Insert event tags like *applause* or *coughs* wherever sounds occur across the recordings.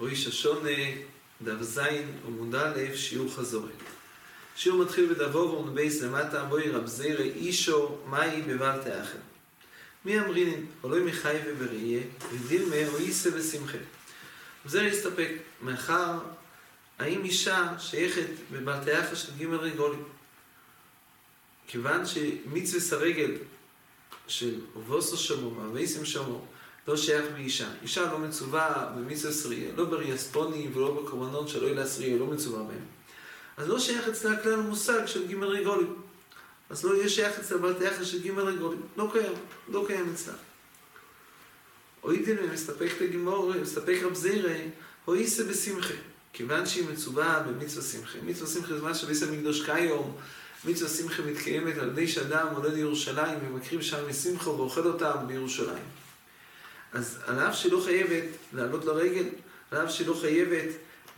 ראש השונה, דף זין עמוד א', שיעור חזורי. שיעור מתחיל בדבור ונבייס למטה, בואי רב זירא אישו, מאי בבל תאחר. מי אמרינן, עולוי מחי ובראייה, ודילמה או איסה ושמחה. זירא הסתפק, מאחר, האם אישה שייכת בבל תאחר של ג' רגולים? כיוון שמצווה סרגל של ובוסו שמו, ואיסם שמו, לא שייך באישה. אישה לא מצווה במצווה סריה, לא בריאספוני ולא בקורבנות של אוהל הסריה, לא מצווה בהם. אז לא שייך אצלה כלל המושג של ג' רגולים. אז לא יהיה שייך אצלה בת היחס של ג' רגולים. לא קיים, לא קיים אצלה. אוידין מסתפק לגמור, מסתפק רב זירא, הויסה בשמחה. כיוון שהיא מצווה במצווה שמחה. מצווה שמחה זה מה שביס המקדוש כיום. מצווה שמחה מתקיימת על ידי שאדם עולה לירושלים ומקריב שם משמחה ואוכל אותם בירושלים. אז על אף שהיא לא חייבת לעלות לרגל, על אף שהיא לא חייבת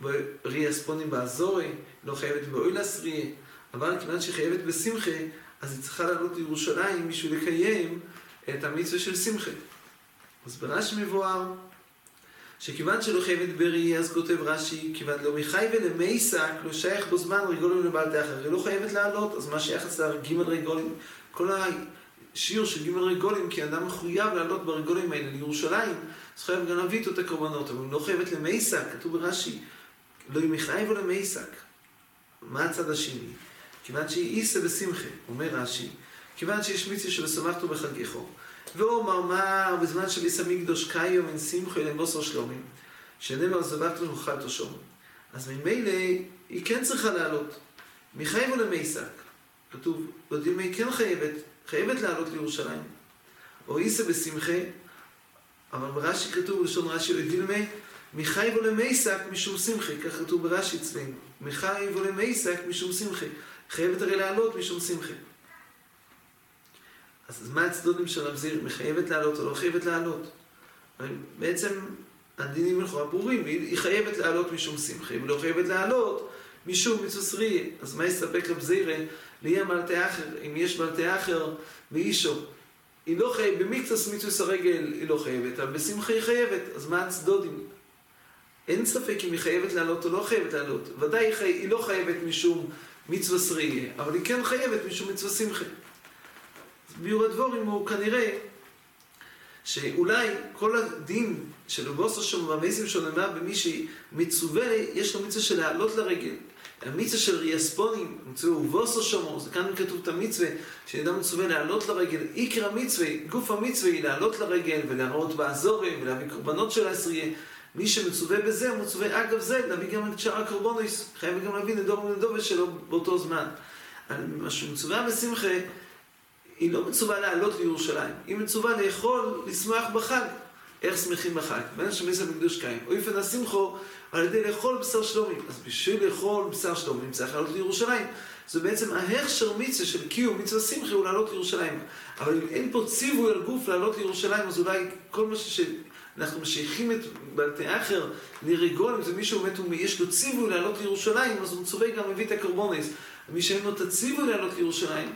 בראי ספונים באזורי, לא חייבת באויל אסריה, אבל כיוון שהיא חייבת בשמחה, אז היא צריכה לעלות לירושלים בשביל לקיים את המצווה של שמחה. אז ברש"י מבואר, שכיוון שלא חייבת בראי, אז כותב רש"י, כיוון לא מחי ולמייסק, לא שייך בו זמן רגולים לבעל תאחר, היא לא חייבת לעלות, אז מה שייך אצלה ג' רגולים, כל ה... שיעור של ג' רגולים, כי אדם מחויב לעלות ברגולים האלה לירושלים, אז חייב גם להביא איתו את הקורבנות, אבל לא חייבת למייסק, כתוב ברש"י, לא היא מחייב או למייסק. מה הצד השני? כיוון שהיא איסה בשמחה, אומר רש"י, כיוון שיש מצווה של ושמחתו בחגיכו, ואומר מה בזמן של איסה מקדוש קיום אין שמחו אלא בוסר שלומים, שנאמר זבחתו וחלתו שום. אז ממילא היא כן צריכה לעלות. מחייב או למייסק? כתוב, מה היא כן חייבת, חייבת לעלות לירושלים. או איסה בשמחה, אבל ברש"י כתוב, בלשון רש"י, דילמי, מחייב ולמייסק משום שמחה, כך כתוב ברש"י אצלנו. מחייב ולמייסק משום שמחה. חייבת הרי לעלות משום שמחה. אז מה הצדודים של רב זיר? מחייבת לעלות או לא חייבת לעלות? בעצם הדינים לכאורה ברורים, היא חייבת לעלות משום שמחה, לא חייבת לעלות משום מצווה סריה. אז מה יסתפק רב זירא? ליהיה מלטה אחר, אם יש מלטה אחר ואישו. היא לא חייבת, במקצס מצווה הרגל היא לא חייבת, אבל בשמחה היא חייבת, אז מה הצדודים? אין ספק אם היא חייבת לעלות או לא חייבת לעלות. ודאי היא, חי... היא לא חייבת משום מצווה סריה, אבל היא כן חייבת משום מצווה שמחה. ביור הדבורים הוא כנראה שאולי כל הדין של בוסו שם והמייסים שלו נאמר במי שמצווה, יש לו מצווה של לעלות לרגל. המצווה של ריאספונים, מצווה ובוסו שמו, זה כאן כתוב את המצווה, שאדם מצווה לעלות לרגל, עיקר המצווה, גוף המצווה היא לעלות לרגל ולהראות באזורי ולהביא קורבנות של העשרייה. מי שמצווה בזה, הוא מצווה אגב זה, להביא גם את שאר הקורבנוס, חייב גם להביא נדור ונדובה שלו באותו זמן. מה שמצווה בשמחה, היא לא מצווה לעלות לירושלים, היא מצווה לאכול, לשמוח בחג. איך שמחים בחג? בין השמיס המקדוש קיים. אוי פן השמחו על ידי לאכול בשר שלומים. אז בשביל לאכול בשר שלומים צריך לעלות לירושלים. זה בעצם ההכשר מצווה של קיום מצווה שמחי הוא לעלות לירושלים. אבל אם אין פה ציווי על גוף לעלות לירושלים, אז אולי כל מה ש... אנחנו משייכים את בלתי אחר לרגול, אם זה מישהו באמת, יש לו ציווי לעלות לירושלים, אז הוא מצווה גם מביא את הקרבונס. מי שאין לו את הציווי לעלות לירושלים,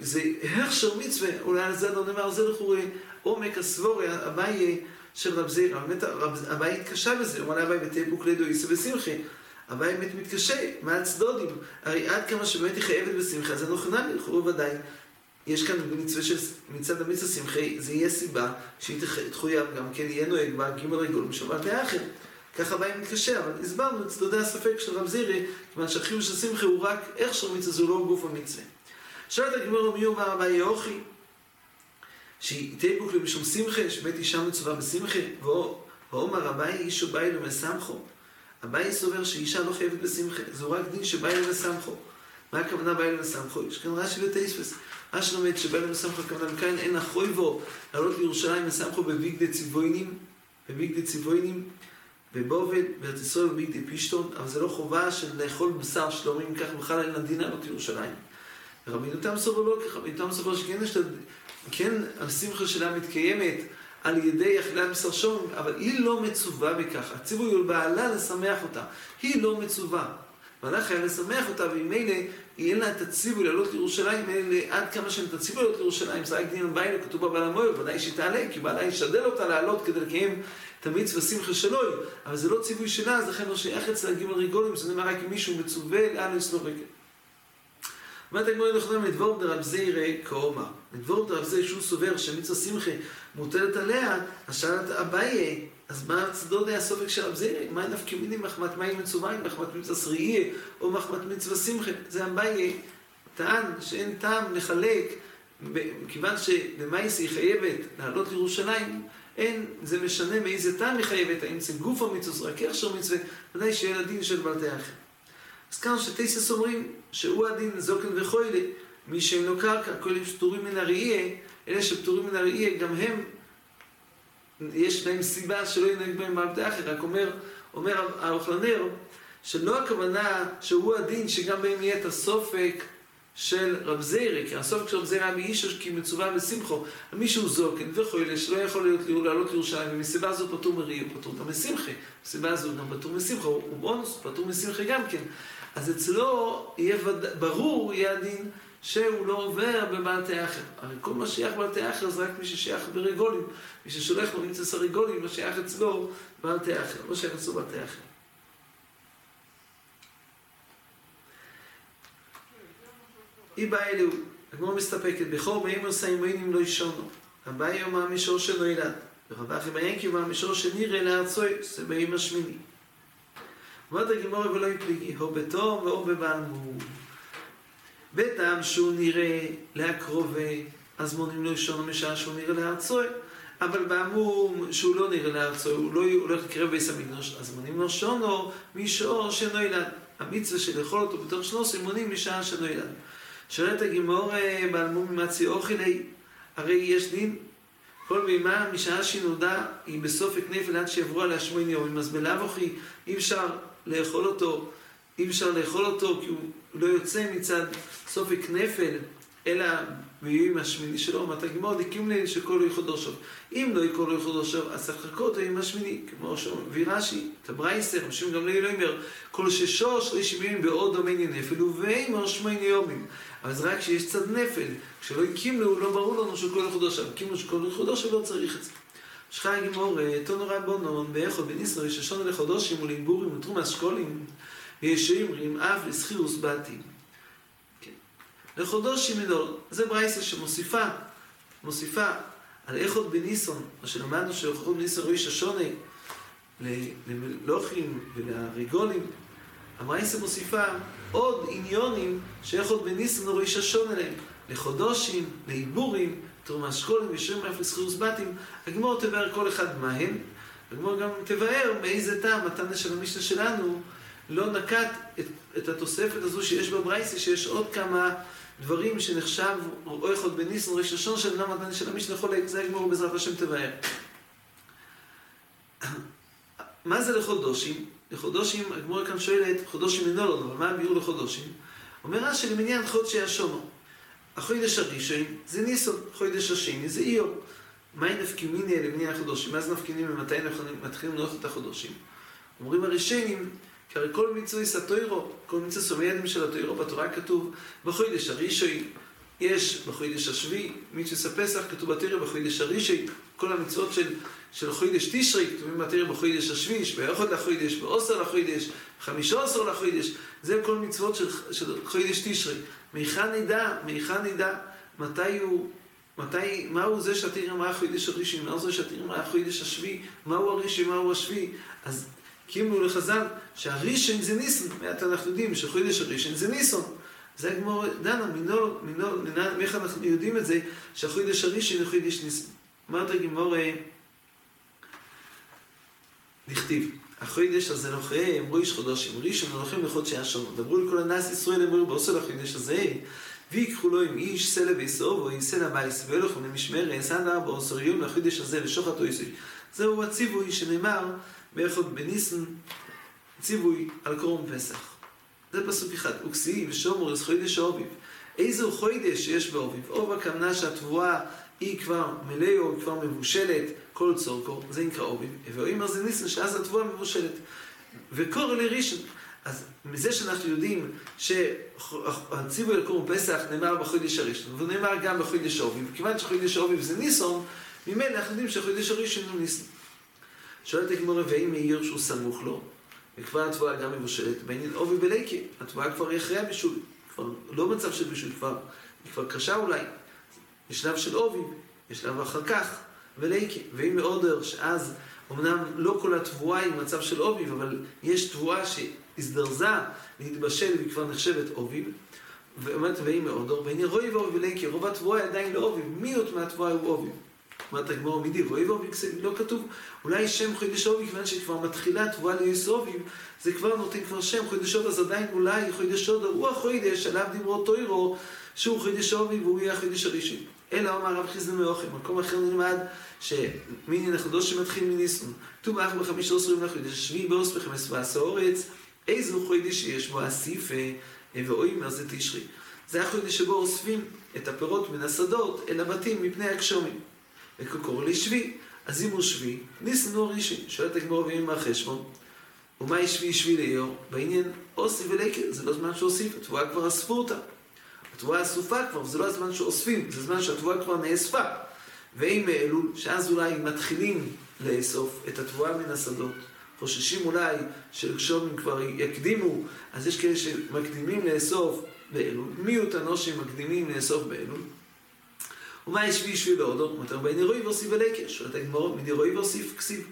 זה הכשר מצווה, אולי על זה לא נאמר, זה לכאורה עומק הסבורי, אביי של רב זירא. באמת, אביי התקשה בזה, הוא אמר לאביי בתיפוק לידו איסו בשמחי. אביי באמת מתקשה, מה הצדודים? הרי עד כמה שבאמת היא חייבת בשמחה, זה נכונה לכאורה ודאי. יש כאן מצווה של מצד המצווה שמחי, זה יהיה סיבה שהיא תחויב גם כן, יהיה נוהג בה ג' רגול משבת לאחר. ככה אביי מתקשה, אבל הסברנו את צדדי הספק של רב זירי, כיוון שהחיוב של שמחי הוא רק איך של מצווה, זה לא גוף המצווה. שואלת הגמרא מי אומר אביי יאוכי, שהיא תיבוק למשום שמחה, שבית אישה מצווה בשמחה, ואומר אביי אישו באי לו מסמכו. אביי סובר שאישה לא חייבת בשמחה, זהו רק דין שבאי לו מסמכו. מה הכוונה באי לו מסמכו? יש כאן רש"י וטייספס. רש"י לומד שבאי לו מסמכו, הכוונה מכאן אין אחוי בו לעלות לירושלים מסמכו בביגדי ציבוינים, בביגדי ציבוינים, בבובד, בארץ ישראל בביגדי פישטון, אבל זה לא חובה של לאכול בשר שלומים, כך בכלל אין הדין לעלות לירושלים. רבי נותם סובר לא ככה, רבי נותם סובר שכן יש כן, השמחה שלה מתקיימת על ידי אכילת בשר שום, אבל היא לא מצווה בכך. הציווי הוא בעלה לשמח אותה. היא לא מצווה. המלאך חייב לשמח אותה, וממילא יהיה לה את הציווי לעלות לירושלים, עד כמה שהם תציבו לעלות לירושלים, זה רק דין הביילה, כתוב בבעל המוער, ודאי שהיא תעלה, כי בעלה ישדל אותה לעלות כדי לקיים את המצווה שמחה שלוי, אבל זה לא ציווי שלה, אז לכן לא שייך אצלה ג' ריגולים, זה נאמר רק אם מישהו מצווה לאן לסלוח רגל. אומרת הגמרא נכונים לדבור דרב זיירא כאומר. לדבור דרב זיירא שהוא סובר שמצווה שמחה מוטלת עליה, אז שאלת אביי, אז מה הצדוד היה סופק של רב זיירא? מה נפקא מיני מחמת מים מצווה, מחמת מצווה שריעיה, או מחמת מצווה שמחה? זה אביי טען שאין טעם לחלק, כיוון שלמייס היא חייבת לעלות לירושלים, אין, זה משנה מאיזה טעם היא חייבת, האם זה גוף המצווה, רק הכשר מצווה, ודאי שיהיה לדין של בלתי אחר. אז כאן שטייסס אומרים שהוא הדין זוקן וחוילה, מי שאין לו קרקע, כל אלה שפטורים מן הראייה, אלה שפטורים מן הראייה, גם הם, יש להם סיבה שלא ינהג בהם בעבדי אחר, רק אומר, אומר האוכלנר, שלא הכוונה שהוא הדין שגם בהם יהיה את הסופק של רב זיירי, כי הסופק של רב זיירי היה מאיש כי מצווה בשמחו, מישהו זוקן וחוילה שלא יכול להיות, לעלות לירושלים, ומסיבה זו פטור מראי, הוא פטור גם משמחה, מסיבה זו גם פטור משמחה, הוא בונוס, פטור משמחה גם כן. אז אצלו יהיה וד... ברור, יהיה הדין, שהוא לא עובר בבעלתי אחר. הרי כל מה שייך בבעלתי אחר זה רק מי ששייך ברגולים. מי ששולח לו מצווה רגולים, לא שייך אצלו בעלתי אחר, לא שייך אצלו בעלתי אחר. היא באה אלוהו, הגמור מסתפקת, בכור מימר סיימיינים לא ישונו. הבא יום המישור שלא ילד. ורבח עם הינקי מהמישור שנראה לארצוי, זה בימר שמיני. אומרת הגמור ולא יפליגי, או בתום ואו בבעלמום. בטעם שהוא נראה להקרובה, אז מונים לו ראשון משעה שהוא נראה לארצוי. אבל בעמום שהוא לא נראה לארצו, הוא לא הולך לקרב ביס המקדוש, אז מונים לו שונו משור שאינו ילד. המצווה של לאכול אותו בתוך שלוש מונים משעה שאינו ילד. שואלת הגמור בעלמום ממצי אוכלי, הרי יש דין, כל מימה משעה שהיא נולדה היא בסופק נפל עד שיעברו עליה שמונה יום, אז בלאו הכי אי אפשר לאכול אותו, אי אפשר לאכול אותו כי הוא לא יוצא מצד סופק נפל, אלא ביום השמיני שלו, אמרת גמור דקים לי שכל לא יחודו שוב. אם לא יקול לא יחודו שוב, אז צריך לחכות עם השמיני, כמו שאומר רש"י, את הברייסר, משום גם לא אומר, כל ששוש רישים ימים בעוד דומני נפל, ובימר שמונה יומים. זה רק כשיש צד נפל, כשלא הקים לו, לא ברור לנו שכל יחודו שוב. הקים לו שכל יחודו שוב, לא צריך את זה. שחי גמור, תונו רבונון, באיכות בניסר, ששונו לחודשים ולעיבורים ותרום אשכולים, ויש שאומרים אף לסחירוס בתים. כן. לחודשים מנול, זה ברייסה שמוסיפה, מוסיפה על איכות בניסון, מה שלמדנו שאיכות בניסון רואה ששונה למלוכים ולריגולים, הברייסה מוסיפה עוד עניונים שאיכות בניסון רואה ששונה להם, לחודשים, לעיבורים, תרומה אשכולים ושירים אף לסחירוס בתים, הגמור תבאר כל אחד מהם, הגמור גם תבאר באיזה טעם מתנה של המשנה שלנו לא נקט את, את התוספת הזו שיש בברייסי, שיש עוד כמה דברים שנחשב או אחד בניסן ראש השון של למה מתנה של המשנה חולק, זה הגמור בעזרת השם תבאר. *coughs* מה זה לחודושים? לחודושים, הגמור כאן שואלת, חודושים מנולון, אבל מה הביאור לחודושים? אומר רש"י למניין חודשי השונו. החודש הראשון זה ניסון, חודש השני זה איור. מהי נפקימיני למניין החודשים? מה זה נפקימיני ומתי אנחנו מתחילים לנוח את החודשים? אומרים הראשונים, כי הרי כל מצווה סטוירו, כל מצווה סומיינים של הטוירו בתורה כתוב בחודש הראשון, יש בחודש השביעי, מצווה הפסח כתוב בתורה בחודש הראשון, כל המצוות של, של חודש תשרי כתובים בתורה בחודש השביעי, באחד לחודש, בעשר לחודש, חמישה עשר לחודש, זה כל מצוות של, של חודש תשרי. מיכן נדע, מיכן נדע, מתי הוא, מתי, מהו זה שהתיר מה החודש הראשון, מהו זה שהתיר מה החודש השביעי, מהו הראשון, מהו השביעי, אז קיבלו לחז"ל שהראשון זה ניסון, מעט אנחנו יודעים שחודש הראשון זה ניסון. זה הגמור דנה, מינור, מינור, איך אנחנו יודעים את זה, שהחודש הראשון הוא חודש ניסון. אמרת הגמור, נכתיב, החודש הזה נוחה, אמרו איש חודשים, ראשון נוחים לחודשי השונות. דברו לכל הנס ישראל, אמרו בעושה לחודש הזה, ויקחו לו עם איש סלע ויסעובו, עם סלע בייס, ואלוכו למשמר, עשן ארבע עשר יום לחודש הזה, לשוחת אויסוי. זהו הציווי שנאמר באחד בניסן, ציווי על קרום פסח. זה פסוק אחד. וכסיעי ושומר אז חודש האוביב. איזו חודש שיש באוביב? אוב הכוונה שהתבואה היא כבר מלאו, היא כבר מבושלת, כל צורקו, זה נקרא אוביב. ואומר זה ניסן שאז התבואה מבושלת. וקורא לראשון, אז מזה שאנחנו יודעים שהציווי לקום פסח נאמר בחודש הראשון, והוא נאמר גם בחודש אוביב, וכיוון שחודש אוביב זה ניסון, ממילא אנחנו יודעים שהחודש הראשון הוא ניסון. שואלת הגמור ואם מעיר שהוא סמוך לו, וכבר התבואה גם מבושלת, בעניין אוביב בליקי, התבואה כבר היא אחרי הבישול, כבר לא מצב של בישול, כבר, היא כבר קשה אולי, יש שלב של אוביב, יש שלב אחר כך, וליקי, ואם מעודר שאז אמנם לא כל התבואה היא מצב של אוביב, אבל יש תבואה שהזדרזה להתבשל והיא כבר נחשבת אוביב. ואומרת ויהי מאודור, והנה רואי ואוביב וליקי, רוב התבואה היא עדיין לא אוביב, מיעוט מהתבואה הוא אוביב. אומרת הגמור מידי, רואי ואוביב לא כתוב, אולי שם חודש אוביב, כיוון שכבר מתחילה תבואה ליוס אוביב, זה כבר נותן כבר שם חודש אוביב, אז עדיין אולי חודש אוביב הוא החודש עליו דיברו טוירו, שהוא חודש אוביב והוא יהיה החודש הראשון. אלא אמר רב חיסדן מאוכל, מקום אחר נלמד שמינין החודש שמתחיל מניסון, ט"ו באח בחמיש עשרים לחודש, שביעי באוס בחמש ועשה אורץ, איזו חודש שיש בו אסיפה ואוימר זה תשרי. זה החודש שבו אוספים את הפירות מן השדות אל הבתים מפני הגשומים. וכקור לשבי, אז אם הוא שבי, הוא הראשון. שואלת הגמור ואם מה חשבון? ומה שבי שבי ליאור? בעניין אוסי ולקר, זה לא זמן שאוסיף, התבואה כבר אספו אותה. התבואה אסופה כבר, וזה לא הזמן שאוספים, זה זמן שהתבואה כבר נאספה. ואם מאלול, שאז אולי מתחילים לאסוף את התבואה מן השדות, חוששים אולי שלגשומים כבר יקדימו, אז יש כאלה שמקדימים לאסוף באלול. מיעוט הנושים מקדימים לאסוף באלול. ומה יש בי שביל להודות? מותר בין אירועי ואוסיף ולקר. שואלת הגמרא, מדירועי ואוסיף כסיב.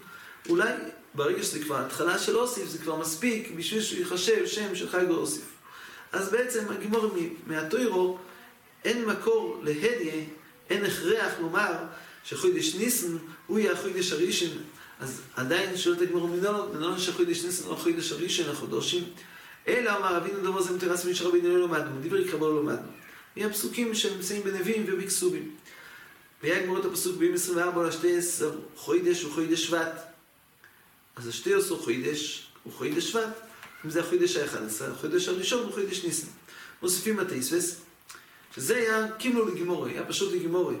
אולי ברגע שזה כבר התחלה של אוסיף, זה כבר מספיק בשביל שהוא ייחשב שם של חי ואוסיף. אז בעצם הגמור מהטוירו, אין מקור להדיה, אין הכרח לומר שחודש ניסן הוא יהיה החודש הראשון. אז עדיין שואלת הגמור מנונות, מנונות שחודש ניסן הוא החודש הראשון החודשים. אלא אמר אבינו דובר זה מתרס מן שרבינו לא למדנו, דברי קרבו לא למדנו. מהפסוקים שנמצאים בנביאים ובכסובים. והיה גמור את הפסוק ביום 24 לשתי עשר, חוידש וחוידש שבט. אז השתי עשר חוידש הוא חוידש שבט. אם זה החודש ה-11, החודש הראשון הוא חודש ניסן. מוסיפים התייספס, שזה היה קימלו לגימורי, היה פשוט לגימורי.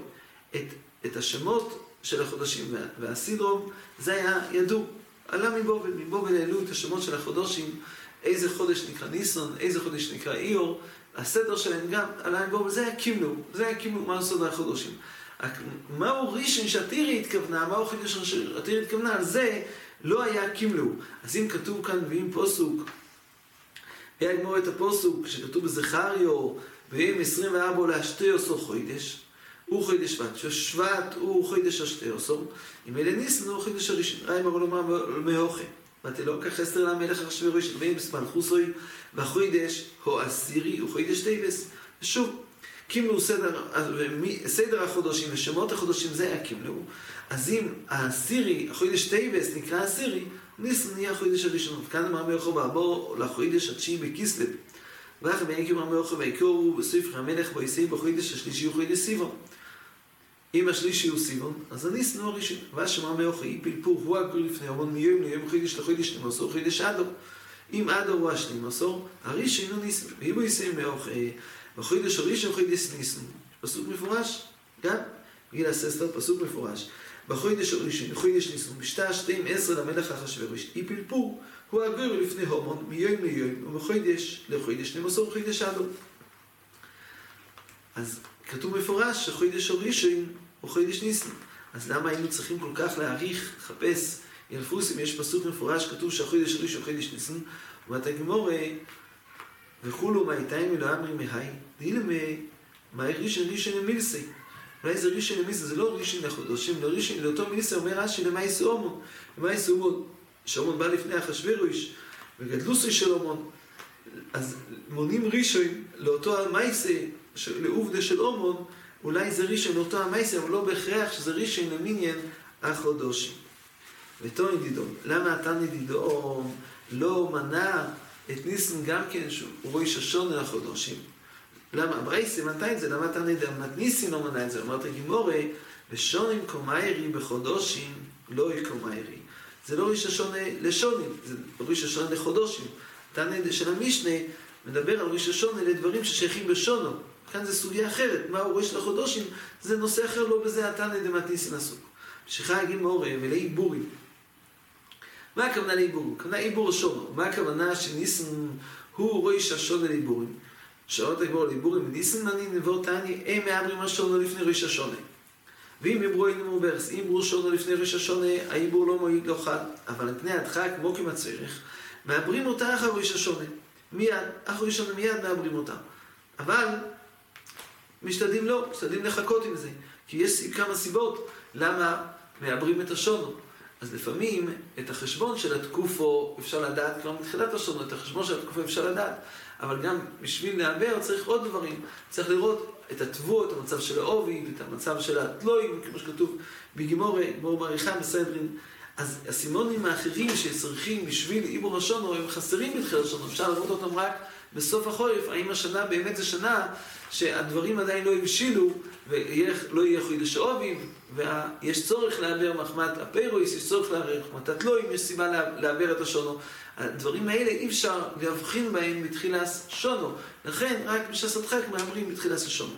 את, את השמות של החודשים והסידרום, זה היה ידוע. עלה מבובל, מבובל העלו את השמות של החודשים, איזה חודש נקרא ניסון, איזה חודש נקרא איור, הסדר שלהם גם עלה מבובל, זה היה קימלו, זה היה קימלו, מה הסוד החודשים. מהו ראשון שהתירי התכוונה, מהו חידוש שהתירי התכוונה, על זה לא היה קימלו. אז אם כתוב כאן, ואם פוסוק, היה לגמור את הפוסוק שכתוב בזכריו, ואם 24 להשתי עשור חוידש, הוא חוידש שבט, ששבט הוא חוידש השתי עשור, אם אלה ניסן הוא חוידש הראשון, ראי מרו לומר מאוכל. ותלא כך אסתר למלך אחשוורוש, ואם בסמלכוסוי, והחוידש הוא עשירי, הוא חוידש טייבס. ושוב, קימלו סדר, סדר החודשים ושמות החודשים זה היה קימלו. אז אם העשירי, החודש טייבס נקרא עשירי, ניסן נהיה החודש הראשון. כאן אמר מיוחו בעבור לחודש התשיעי בכיסלב. ואחר בין יקום אמר מיוחו ויקורו בספר המלך בו יסי בחודש השלישי הוא חודש סיבון. אם השלישי הוא סיבון, אז הניסן הוא הראשון. ואשמע מיוחו אי פלפור הוא הגור לפני המון מיום ליום חודש לחודש נמסור חודש אדו. אם אדו הוא השנים מסור, הראשון הוא ניסן. ואם הוא יסי מיוחו בחודש הראשון חודש ניסן. פסוק מפורש, גם גיל הססטר, פסוק מפורש. בחודש הראשון, בחודש ניסן, בשתה שתיים עשר למלך אחשורוש, אי פלפור, הוא הגור לפני הומון, מיום ליום, ומחודש לחודש נמסור חודש אדום. אז כתוב מפורש שחודש הראשון הוא חודש ניסן. אז למה היינו צריכים כל כך להעריך, לחפש, ילפוסים, יש פסוק מפורש, כתוב שהחודש הראשון הוא חודש ניסן, ואת הגמורה, וכולו מאיתיים אלוהים רימי, דילמה, מה ראשון ראשון מילסי. אולי זה ראשון למיסה, זה לא ראשון לחודשים, לא ראשון, לאותו מיסה אומר רש"י למה יסעומון. למה יסעומון? שאומון בא לפני אחשוורוש, וגדלוסי של אומון. אז מונים ראשון לאותו המייסה, לעובדה של אומון, אולי זה ראשון לאותו המייסה, אבל לא בהכרח שזה ראשון למניין החודשים. ותו נדידון, למה אתה נדידון לא מנע את ניסן גם כן, שהוא רואה ששון לחודשים? למה? ברייסי מנתה את זה, למה אתה נדע? מתניסי לא מנה את זה. אמרת גימורי, ושונים קומיירי בחודשים לא יקומיירי. זה לא ראש השונה לשונים, זה ראש השונה לחודשים. תנא של המשנה מדבר על ראש השונה לדברים ששייכים בשונו. כאן זה סוגיה אחרת, מהו ראש לחודשים, זה נושא אחר, לא בזה התנא דמתניסין. שחי הגימורי מלאי בורים. מה הכוונה לעיבור? הכוונה עיבור השונו. מה הכוונה שניסן הוא רויש השונה לעיבורים? שעות הגבור לעיבורים, ניסן מני נבור תני, הם מעברים השונו לפני רויש השונה. ואם יברו אינו מוברס, אם ברו שונו לפני רויש השונה, העיבור לא מועיל לא חד, אבל על פני הדחק, כמו כמצריך, מעברים אותה אחר רויש השונה. מיד, אחר רויש השונה מיד מעברים אותה. אבל משתדלים לא, משתדלים לחכות עם זה. כי יש כמה סיבות למה מעברים את השונו. אז לפעמים את החשבון של התקופו אפשר לדעת כבר מתחילת השונו, את החשבון של התקופו אפשר לדעת. אבל גם בשביל לעבר צריך עוד דברים. צריך לראות את התבוא, את המצב של העובי, את המצב של התלויים, כמו שכתוב בגימורי, גמור מעריכה בסדרין. אז הסימונים האחרים שצריכים בשביל עיבור השונו, הם חסרים בתחילת השונו, אפשר לראות אותם רק בסוף החורף, האם השנה באמת זו שנה שהדברים עדיין לא הבשילו ולא יהיה חידוש עובים ויש צורך לעבר מחמת הפיירויס, יש צורך לעבר מחמת התלויים, יש סיבה לעבר את השונו. הדברים האלה אי אפשר להבחין בהם בתחילת שונו, לכן רק בש"ס הדחק מעברים בתחילת השונו.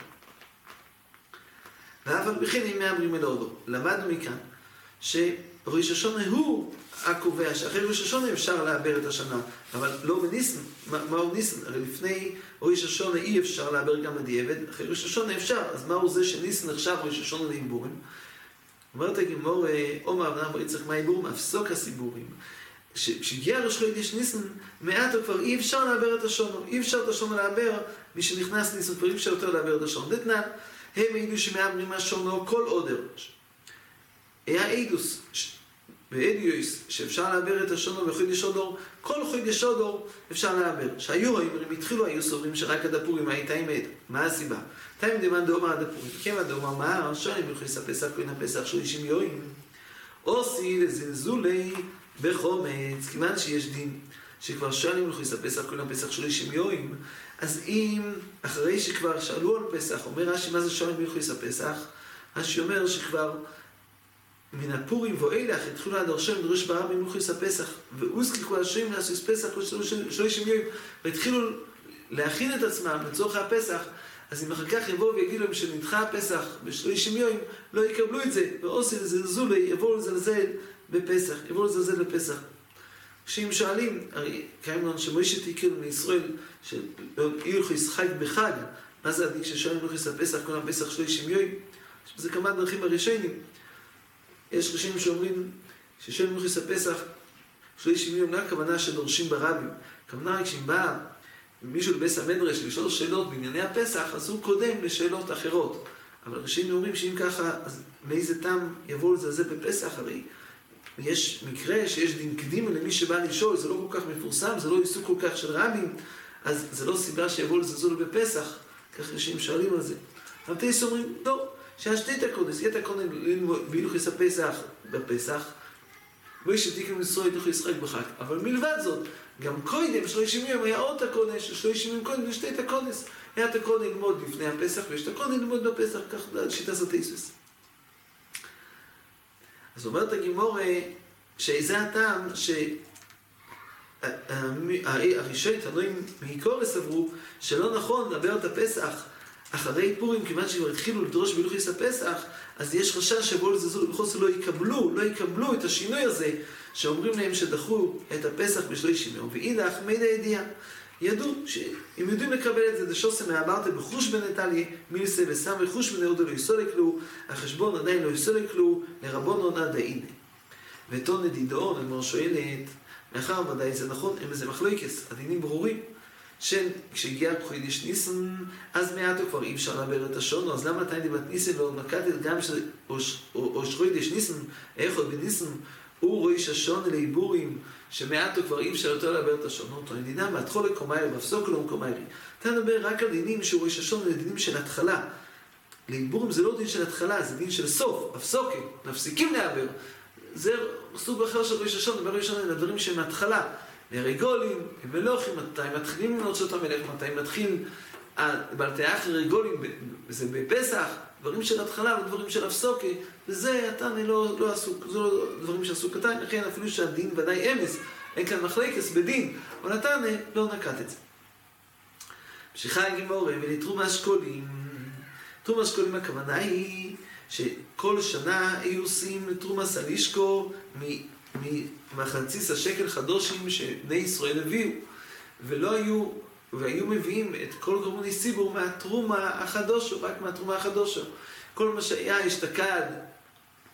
ואף על פי כן אם מעברים אל הודו. למדנו מכאן שראש השונה הוא הקובע שאחרי ראש השונה אפשר לעבר את השנה, אבל לא בניסן. מה, מהו ניסן? הרי לפני ראש השונה אי אפשר לעבר גם בדיעבד, אחרי ראש השונה אפשר. אז מהו זה שניסן נחשב ראש השונה לעיבורים? אומרת הגמור, עומר בר יצחק מהעיבורים, הפסוק הסיבורים. כשהגיע ראש חודש ניסן, מעט כבר אי אפשר לעבר את השונו, אי אפשר את השונו לעבר, מי שנכנס ניסן כבר אי אפשר יותר לעבר את השונו. דתנן, הם העידו שמעברים מהשונו כל עודר. היה עידוס, ואדיוס, שאפשר לעבר את השונו בחודש אודור, כל חודש אודור אפשר לעבר. שהיו האמרים התחילו היו סוברים שרק עד הפורים הייתה עד. מה הסיבה? תיים דמן דאמר עד הפורים. כיוון דאמר מה? שואלים מלכוס הפסח כהן הפסח שלישים יואים. עושי לזלזולי בחומץ, כיוון שיש דין שכבר שואלים מלכוס הפסח כהן הפסח שלישים יואים, אז אם אחרי שכבר שאלו על פסח, אומר רש"י מה זה שואלים מלכוס הפסח? רש"י אומר שכבר מן הפורים ואילך התחילו עד הרשם לדרוש ברב ממלכוס הפסח והוזקקו השם לעשות פסח שלושים יום והתחילו להכין את עצמם לצורך הפסח אז אם אחר כך יבואו ויגידו להם שנדחה הפסח בשלושים יום לא יקבלו את זה ועושים זלזולי יבואו לזלזל בפסח יבואו לזלזל בפסח. כשהם שואלים, הרי קיים לנו שמוישה תיקן מישראל שאילו ישחק בחג מה זה הדין ששואלים מלכוס הפסח כל הפסח שלושים יום זה כמה דרכים הראשונים יש ראשים שאומרים ששם מלכוס הפסח שלוש ימים לא הכוונה שדורשים ברבים. הכוונה רק שאם בא מישהו לבית המדרש לשאול שאלות בענייני הפסח, אז הוא קודם לשאלות אחרות. אבל ראשים אומרים שאם ככה, אז מאיזה טעם יבואו לזלזל בפסח? הרי יש מקרה שיש דין קדימה למי שבא לשאול, זה לא כל כך מפורסם, זה לא עיסוק כל כך של רבים, אז זה לא סיבה שיבואו לזלזול בפסח. כך ראשים שואלים על זה. אבל תייס אומרים, לא, שהשתית הקודש, יתה קודם בהילוכס הפסח בפסח, ויש תיקם ישראל תוכו ישחק בחג. אבל מלבד זאת, גם קודם, שלושים יום, היה עוד הקודש, שלושים יום קודם, יש את הקודש. היה את הקודם ללמוד לפני הפסח, ויש את הקודם ללמוד בפסח, כך שיטה זאת איסוס. אז אומרת הגימור, שזה הטעם ש... הראשון, תנועים מעיקורס עברו, שלא נכון לדבר את הפסח אחרי פורים, כיוון שכבר התחילו לדרוש בהלכיס הפסח, אז יש חשש שבו לזלזול ובחוסר לא יקבלו, לא יקבלו את השינוי הזה, שאומרים להם שדחו את הפסח בשלישים יום, ואידך מידע ידיעה. ידעו שאם יודעים לקבל את זה, דשוסם מעברתם בחוש בנטליה, מילסה וסמי חוש בנהודו לא יסולק לו, החשבון עדיין לא יסולק לו, לרבון עונה דהינה. ותו נדידו, נאמר שואלת, מאחר ודאי זה נכון, הם איזה מחלוקס, הדינים ברורים. שכשהגיע חידש ניסן, אז מעטו כבר אי אפשר לעבר את השונו, אז למה תאי דיבת ניסן לא נקטת גם שאוש חידש ניסן, איך עוד בניסן, הוא רויש השון לעיבורים, שמעטו כבר אי אפשר יותר לעבר את השונו, אותו נדינה, מהתחול לקומיירי, בפסוק לא מקומיירי. אתה מדבר רק על דינים שהוא רויש השון לדינים של התחלה. לעיבורים זה לא דין של התחלה, זה דין של סוף, הפסוקים, מפסיקים לעבר. זה סוג אחר של רויש השון, דבר ראשון, לדברים שהם מהתחלה. לרגולים, מלוכים, מתי מתחילים לנוצר אותם מלך, מתי מתחיל בלתי אחר רגולים, זה בפסח, דברים של התחלה ודברים של הפסוקי, וזה התנא לא, לא עסוק, זה לא דברים שעסוק קטן, לכן אפילו שהדין ודאי אמס, אין כאן מחלקס בדין, אבל התנא לא נקט את זה. ממשיכה הגימורה ולתרום האשכולים. תרום האשכולים הכוונה היא שכל שנה היו עושים תרומס על ממחציס השקל חדושים שבני ישראל הביאו, ולא היו, והיו מביאים את כל גורמוני ציבור מהתרומה החדושו, רק מהתרומה החדושו. כל מה שהיה אשתקד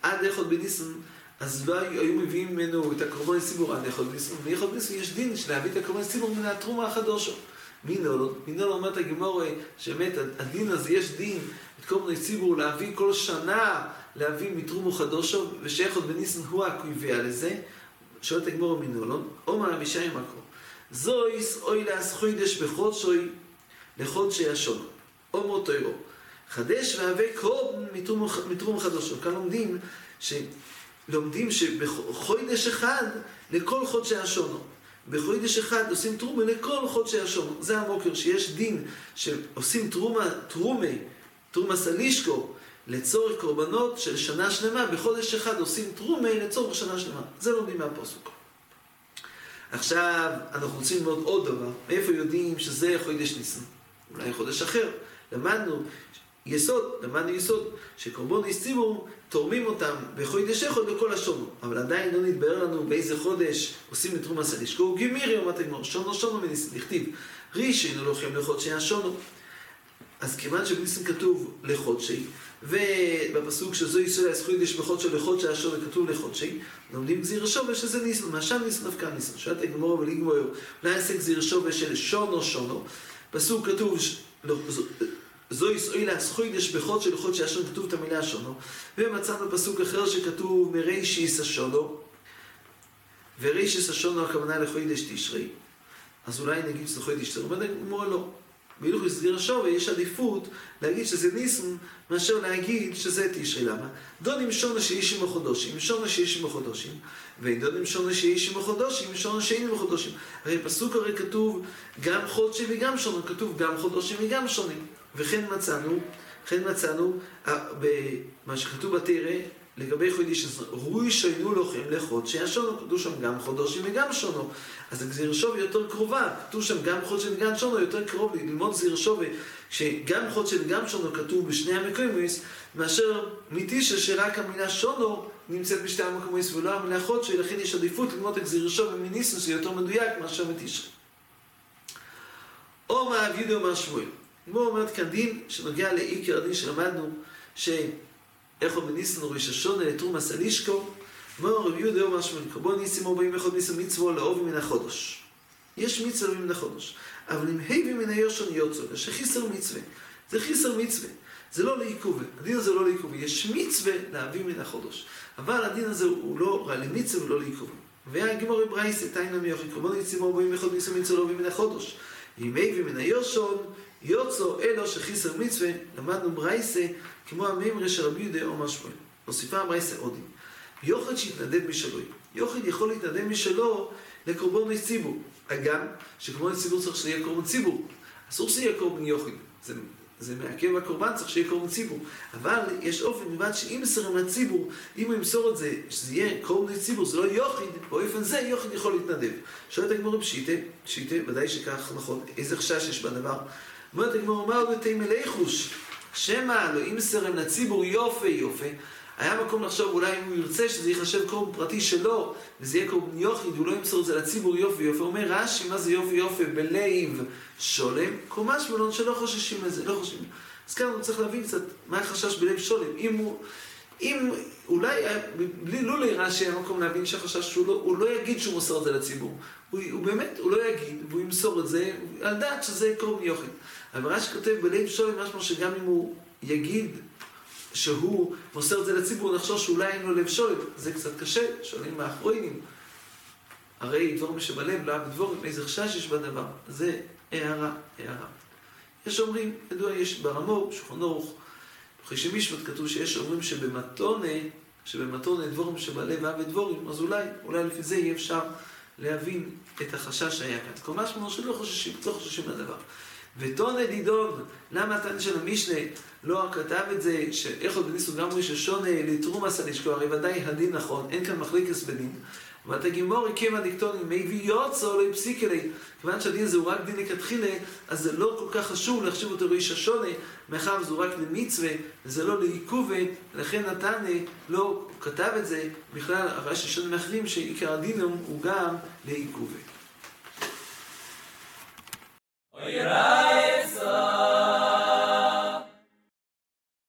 עד לאכול בניסן, אז לא היו, היו מביאים ממנו את הקורבן ציבור עד לאכול בניסן, ולאכול בניסן יש דין של להביא את הקורבן ציבור מן התרומה החדושו. מינול, מינול אומרת הגמורה, שבאמת הדין הזה יש דין את מיני ציבור להביא כל שנה, להביא מתרומו חדושו, ושייך עוד בניסן הוא הקויביה לזה, שואלת הגמורה מינולון, אומר אבישי מקרו, זויס אוי לאס חוידש בחודשוי לחודשי השון, אומר תוירו, חדש והווה קורבן מתרומו חדושו. כאן לומדים, לומדים שבחודש אחד לכל חודשי השונו. בחודש אחד עושים תרומה לכל חודשי השונו. זה המוקר, שיש דין שעושים תרומה, תרומי, תרומה סלישקו, לצורך קורבנות של שנה שלמה, בחודש אחד עושים תרומי לצורך שנה שלמה. זה לומדים מהפוסק. עכשיו, אנחנו רוצים ללמוד עוד דבר. מאיפה יודעים שזה חודש ניסן? אולי חודש אחר. למדנו יסוד, למדנו יסוד, שקורבנות ציבור תורמים אותם בחודש אחד בכל השונו. אבל עדיין לא נתבהר לנו באיזה חודש עושים את תרומה סליש. קורא גימירי אומרת הגמור, שונו שונו מניסן, נכתיב, רישי נלוחם לחודשי השונו. אז כיוון שבניסן כתוב לחודשי, ובפסוק שזו ישראל הסחוידש בחודשו לחודשי השונו כתוב לחודשי, לומדים גזיר שווה שזה ניסן, מהשם ניסן דווקא ניסן. שואלת הגמור ולגמור, אולי נעשה גזיר שווה של שונו שונו. פסוק כתוב זו ישראל הסחוידש בחודשו לחודשי השונו, כתוב את המילה השונו. ומצאנו פסוק אחר שכתוב מרישיס השונו, ורישיס השונו הכוונה לחודש תשרי. אז אולי נגיד שזה חודש תשרי, אבל נגמור לא. בהילוך הסגיר השווה יש עדיפות להגיד שזה ניסן מאשר להגיד שזה תשרי. למה? דונים שונה שיש עם החודשים, שונה שיש עם החודשים, ודונים שונה שיש עם החודשים, שונה שאין עם החודשים. הרי פסוק הרי כתוב גם חודשי וגם שונה, כתוב גם חודשים וגם שונים. וכן מצאנו, וכן מצאנו, במה שכתוב בתרא, לגבי חודש, רוי שיינו לוחם לחודשי השונו, כתוב שם גם חודשים וגם שונו. אז הגזיר שווי יותר קרובה, כתוב שם גם חודשי וגם שונו, יותר קרוב ללמוד גזיר שווי, שגם חודשי וגם שונו כתוב בשני המקומות, מאשר מתישה שרק המילה שונו נמצאת בשתי המקומות ולא המילה חודשי, לכן יש עדיפות ללמוד את גזיר שווי מניסן שיותר מדויק מאשר מתישה. או מה אבידו מה שמואל. גמור אומרת כאן דין שנוגע לעיקר הדין שלמדנו, שאיך הוא בניסן ראש השונה לתרום הסלישקו, גמור רב יהודה אומר שמואל, קרבון ניסים ארבעים אחד ניסים מצוו לאובי מן החודש. יש מצווה מן החודש, אבל אם היבי מן היושן יוצא, שחיסר מצווה, זה חיסר מצווה, זה לא לעיכובה, הדין הזה לא לעיכובה, יש מצווה להביא מן החודש, אבל הדין הזה הוא לא רע למצווה ולא לעיכובה. והגמור ברייסה, תאין למיוחי, קרבון ניסים ארבעים אחד ניסים מצוו לאובי מן החודש. אם היבי מן היושן יוצו אלו שחיסר מצווה, למדנו ברייסה, כמו הממרה של רבי יהודה אומר שמואל. מוסיפה ברייסה עודים. יוחד שיתנדב משלוי. יוחד יכול להתנדב משלו לקורבן ציבור. הגם שקורבן ציבור צריך שיהיה קורבן ציבור. אסור שיהיה קורבן יוחד. זה, זה מעכב הקורבן, צריך שיהיה קורבן ציבור. אבל יש אופן, מלבד שאם מסרים לציבור, אם הוא ימסור את זה, שזה יהיה קורבן ציבור, זה לא יוחד, באופן זה יוחד יכול להתנדב. שואלת הגמור פשיטה, פשיטה, ודאי שכך נכון, איזה חשש יש בדבר. אומרת הגמור, אמר לו תימי ליחוש, שמא לא ימסרם לציבור יופי יופי, היה מקום לחשוב אולי אם הוא ירצה שזה ייחשב קורבן פרטי שלו, וזה יהיה קורבן יוחיד, הוא לא ימסור את זה לציבור יופי יופי. אומר רש"י, מה זה יופי יופי בלייב שולם? קומש מלון שלא חוששים לזה, לא חוששים. אז כאן הוא צריך להבין קצת מה החשש בלב שולם. אם הוא, אם אולי, בלי לא לרש"י היה מקום להבין שהחשש שהוא לא, הוא לא יגיד שהוא מוסר את זה לציבור. הוא, הוא באמת, הוא לא יגיד, והוא ימסור את זה, על דעת שזה קורבן יוחיד. אבל רש"י כותב בלב שולם משמע שגם אם הוא יגיד שהוא מוסר את זה לציבור, נחשוב שאולי אין לו לב שולם. זה קצת קשה, שואלים מאחרונים. הרי דבורים שבלב, לא בדבורים, איזה חשש יש בדבר. זה הערה, הערה. יש אומרים, ידוע, יש ברמור, שולחן ערוך, בחישי משפט כתוב שיש אומרים שבמתונה, שבמתונה דבורים שבלב אהב דבורים, אז אולי, אולי לפי זה יהיה אפשר להבין את החשש שהיה כאן. כל משמע שלא חוששים, לא חוששים לדבר. ותונה דידון, למה התנא של המשנה לא כתב את זה, שאיך עוד בניסו גם ראש השונה לתרומס הנשקו, הרי ודאי הדין נכון, אין כאן מחליקס בדין. ואתה גימורי כימה דיקטוני, מי ויוצו לא יפסיק אלי. כיוון שהדין הזה הוא רק דין לכתחילה, אז זה לא כל כך חשוב להחשיב אותו לאיש השונה, מאחר שזה רק למצווה, וזה לא לעיכובה, לכן נתנה, לא, כתב את זה, בכלל, אבל יש שונים אחרים שעיקר הדינום הוא גם לעיכובה. Well,